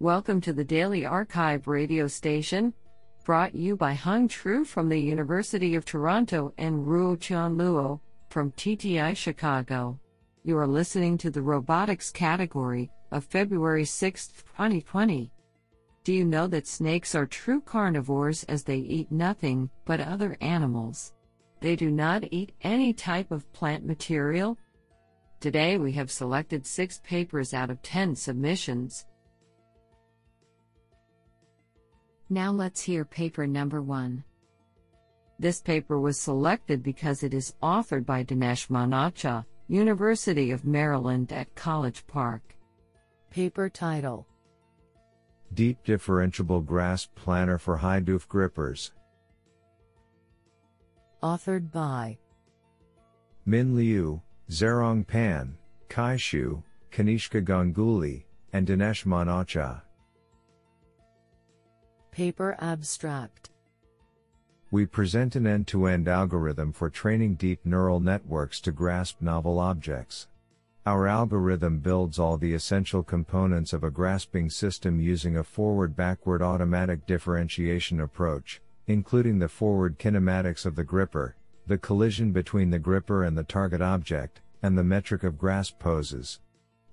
Welcome to the Daily arXiv radio station, brought you by Hung Tru from the University of Toronto and Ruo Chan Luo from TTI Chicago. You are listening to the robotics category of February 6, 2020. Do you know that snakes are true carnivores as they eat nothing but other animals? They do not eat any type of plant material. Today we have selected six papers out of 10 submissions. Now let's hear paper number one. This paper was selected because it is authored by Dinesh Manocha, University of Maryland at College Park. Paper title Deep Differentiable Grasp Planner for High-DOF Grippers. Authored by Min Liu, Zherong Pan, Kai Xu, Kanishka Ganguly, and Dinesh Manocha. Paper Abstract We present an end to end algorithm for training deep neural networks to grasp novel objects. Our algorithm builds all the essential components of a grasping system using a forward backward automatic differentiation approach, including the forward kinematics of the gripper, the collision between the gripper and the target object, and the metric of grasp poses.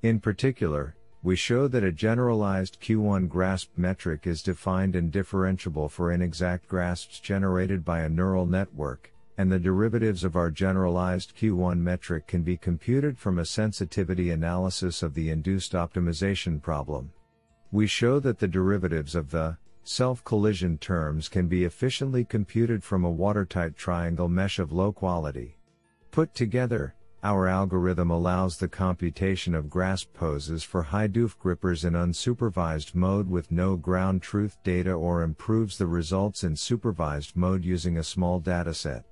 In particular, we show that a generalized Q1 grasp metric is defined and differentiable for inexact grasps generated by a neural network, and the derivatives of our generalized Q1 metric can be computed from a sensitivity analysis of the induced optimization problem. We show that the derivatives of the self collision terms can be efficiently computed from a watertight triangle mesh of low quality. Put together, our algorithm allows the computation of grasp poses for High-DOF grippers in unsupervised mode with no ground truth data or improves the results in supervised mode using a small dataset.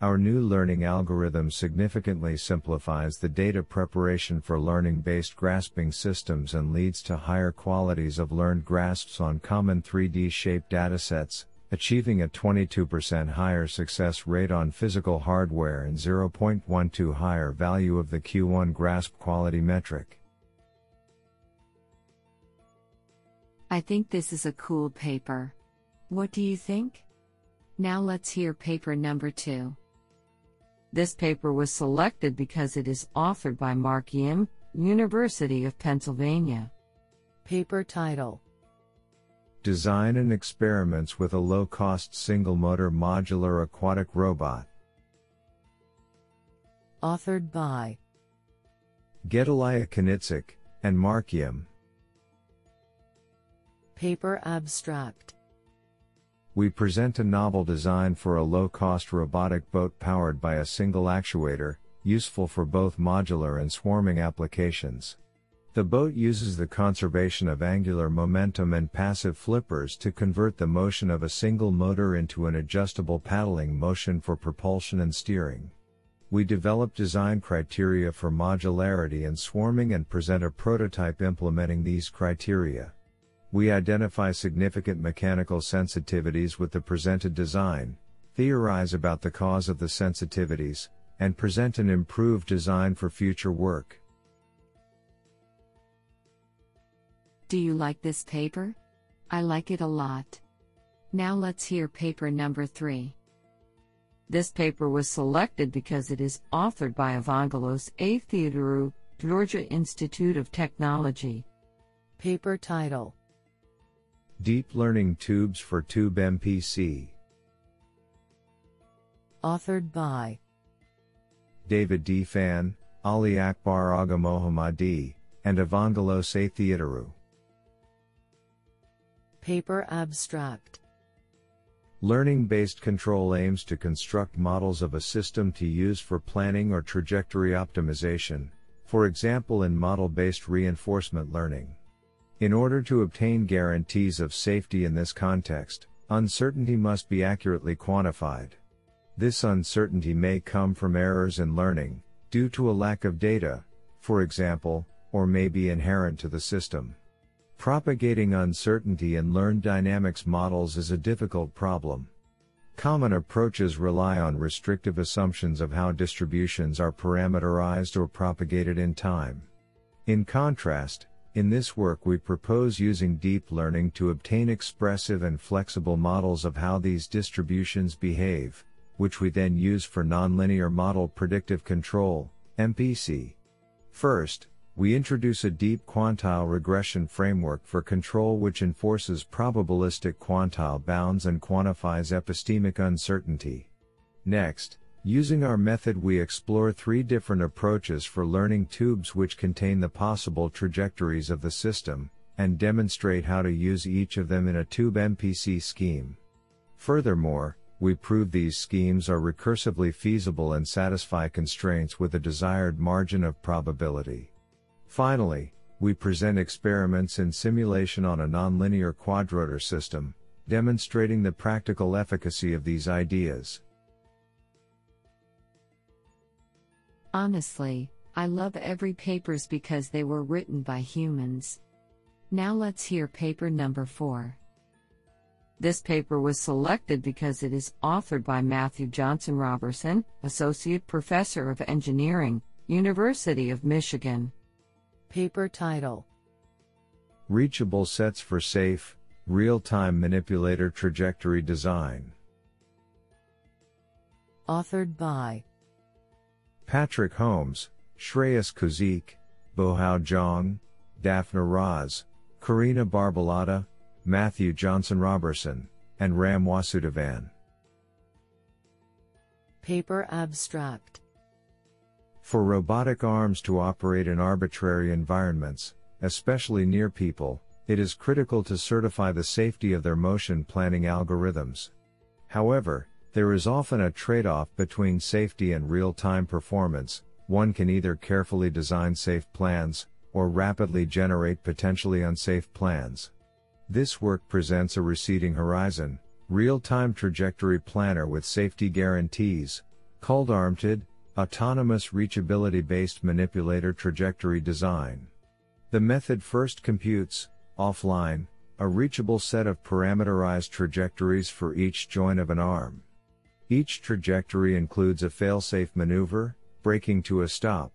Our new learning algorithm significantly simplifies the data preparation for learning based grasping systems and leads to higher qualities of learned grasps on common 3D shaped datasets, achieving a 22% higher success rate on physical hardware and 0.12 higher value of the Q1 grasp quality metric. I think this is a cool paper. What do you think? Now let's hear paper number two. This paper was selected because it is authored by Mark Yim, University of Pennsylvania. Paper title Design and experiments with a low cost single motor modular aquatic robot. Authored by Gedaliah Knizhnik and Mark Yim. Paper Abstract We present a novel design for a low cost robotic boat powered by a single actuator, useful for both modular and swarming applications. The boat uses the conservation of angular momentum and passive flippers to convert the motion of a single motor into an adjustable paddling motion for propulsion and steering. We develop design criteria for modularity and swarming and present a prototype implementing these criteria. We identify significant mechanical sensitivities with the presented design, theorize about the cause of the sensitivities, and present an improved design for future work. Do you like this paper? I like it a lot. Now let's hear paper number three. This paper was selected because it is authored by Evangelos A. Theodorou, Georgia Institute of Technology. Paper title Deep Learning Tubes for Tube MPC. Authored by David D. Fan, Ali Akbar Agha-mohammadi, and Evangelos A. Theodorou. Paper Abstract Learning based control aims to construct models of a system to use for planning or trajectory optimization, for example, in model based reinforcement learning. In order to obtain guarantees of safety in this context, uncertainty must be accurately quantified. This uncertainty may come from errors in learning, due to a lack of data, for example, or may be inherent to the system. Propagating uncertainty in learned dynamics models is a difficult problem. Common approaches rely on restrictive assumptions of how distributions are parameterized or propagated in time. In contrast, In this work, we propose using deep learning to obtain expressive and flexible models of how these distributions behave, which we then use for nonlinear model predictive control, MPC. First, we introduce a deep quantile regression framework for control which enforces probabilistic quantile bounds and quantifies epistemic uncertainty. Next, using our method we explore three different approaches for learning tubes which contain the possible trajectories of the system, and demonstrate how to use each of them in a tube MPC scheme. Furthermore, we prove these schemes are recursively feasible and satisfy constraints with a desired margin of probability. Finally, we present experiments in simulation on a nonlinear quadrotor system, demonstrating the practical efficacy of these ideas. Honestly, I love every papers because they were written by humans. Now let's hear paper number 4. This paper was selected because it is authored by Matthew Johnson-Roberson, Associate Professor of Engineering, University of Michigan. Paper title Reachable Sets for Safe, Real Time Manipulator Trajectory Design. Authored by Patrick Holmes, Shreyas Kousik, Bohao Zhang, Daphna Raz, Corina Barbalata, Matthew Johnson-Roberson, and Ram Vasudevan. Paper Abstract For robotic arms to operate in arbitrary environments, especially near people, it is critical to certify the safety of their motion planning algorithms. However, there is often a trade off between safety and real time performance. One can either carefully design safe plans, or rapidly generate potentially unsafe plans. This work presents a receding horizon, real time trajectory planner with safety guarantees, called ARMTD, Autonomous Reachability Based Manipulator Trajectory Design. The method first computes, offline, a reachable set of parameterized trajectories for each joint of an arm. Each trajectory includes a failsafe maneuver, braking to a stop.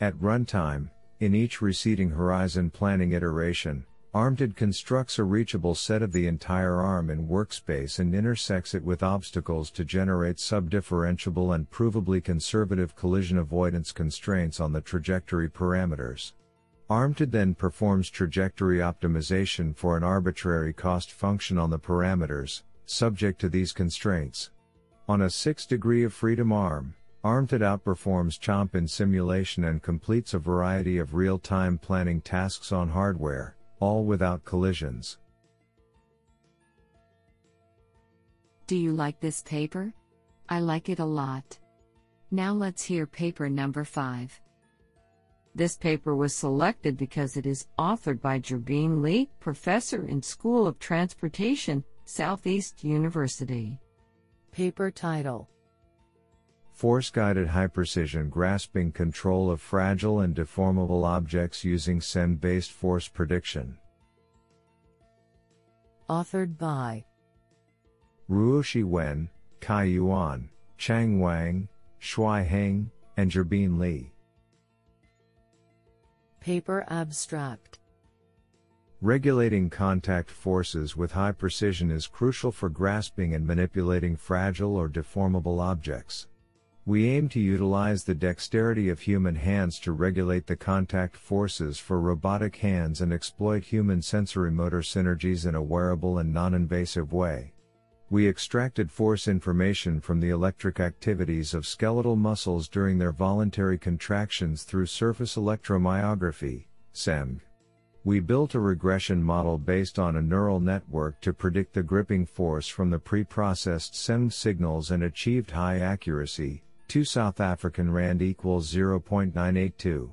At runtime, in each receding horizon planning iteration, ARMTD constructs a reachable set of the entire arm in workspace and intersects it with obstacles to generate subdifferentiable and provably conservative collision avoidance constraints on the trajectory parameters. ARMTD then performs trajectory optimization for an arbitrary cost function on the parameters, subject to these constraints. On a 6 degree of freedom arm, ARMTD outperforms CHOMP in simulation and completes a variety of real time planning tasks on hardware all without collisions. Do you like this paper? I like it a lot. Now let's hear paper number 5. This paper was selected because it is authored by Zhibin Lee, professor in School of Transportation, Southeast University. Paper title Force guided high precision grasping control of fragile and deformable objects using SEM based force prediction. Authored by Ruoshi Wen, Kai Yuan, Qiang Wang, Shuai Heng, and Zhibin Li. Paper Abstract Regulating contact forces with high precision is crucial for grasping and manipulating fragile or deformable objects. We aim to utilize the dexterity of human hands to regulate the contact forces for robotic hands and exploit human sensory motor synergies in a wearable and non invasive way. We extracted force information from the electric activities of skeletal muscles during their voluntary contractions through surface electromyography, SEM. We built a regression model based on a neural network to predict the gripping force from the pre-processed SEM signals and achieved high accuracy, 2 South African Rand equals 0.982.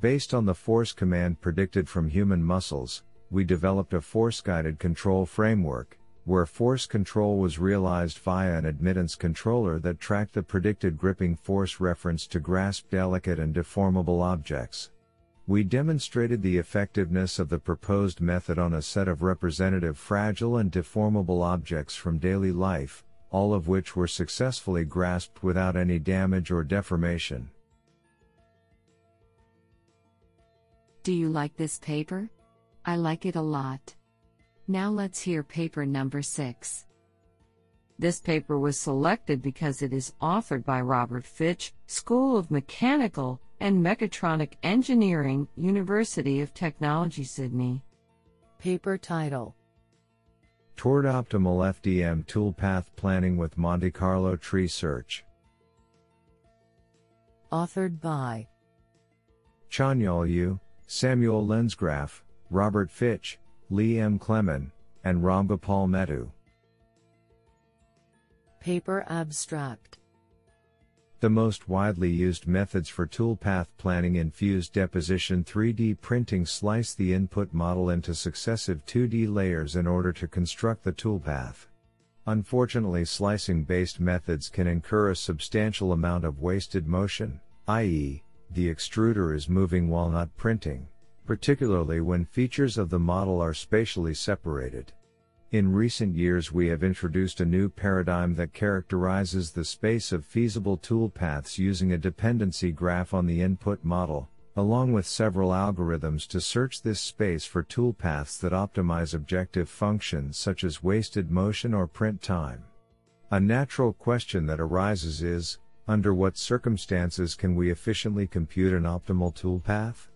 Based on the force command predicted from human muscles, we developed a force guided control framework, where force control was realized via an admittance controller that tracked the predicted gripping force reference to grasp delicate and deformable objects. We demonstrated the effectiveness of the proposed method on a set of representative fragile and deformable objects from daily life, all of which were successfully grasped without any damage or deformation. Do you like this paper? I like it a lot. Now let's hear paper number 6. This paper was selected because it is authored by Robert Fitch, School of Mechanical and Mechatronic Engineering, University of Technology, Sydney. Paper title Toward Optimal FDM Toolpath Planning with Monte Carlo Tree Search. Authored by Chanyeol Yoo, Samuel Lensgraf, Robert Fitch, Lee M. Clemon, and Ramgopal Mettu. Paper Abstract The most widely used methods for toolpath planning in fused deposition 3D printing slice the input model into successive 2D layers in order to construct the toolpath. Unfortunately, slicing based methods can incur a substantial amount of wasted motion, i.e., the extruder is moving while not printing particularly when features of the model are spatially separated. In recent years, we have introduced a new paradigm that characterizes the space of feasible toolpaths using a dependency graph on the input model, along with several algorithms to search this space for toolpaths that optimize objective functions such as wasted motion or print time. A natural question that arises is under what circumstances can we efficiently compute an optimal toolpath?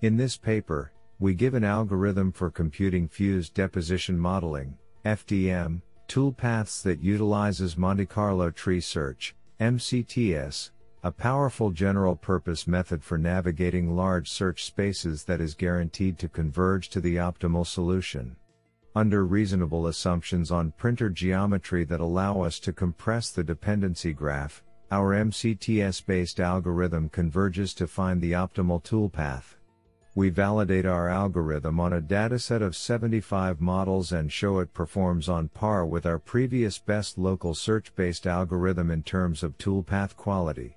In this paper, we give an algorithm for computing fused deposition modeling, FDM, toolpaths that utilizes Monte Carlo tree search, MCTS, a powerful general purpose method for navigating large search spaces that is guaranteed to converge to the optimal solution. Under reasonable assumptions on printer geometry that allow us to compress the dependency graph, our MCTS based algorithm converges to find the optimal toolpath we validate our algorithm on a dataset of 75 models and show it performs on par with our previous best local search based algorithm in terms of toolpath quality.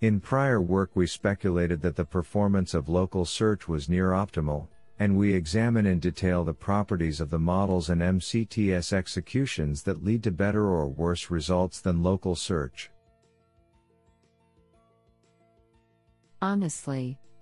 In prior work, we speculated that the performance of local search was near optimal, and we examine in detail the properties of the models and MCTS executions that lead to better or worse results than local search. Honestly,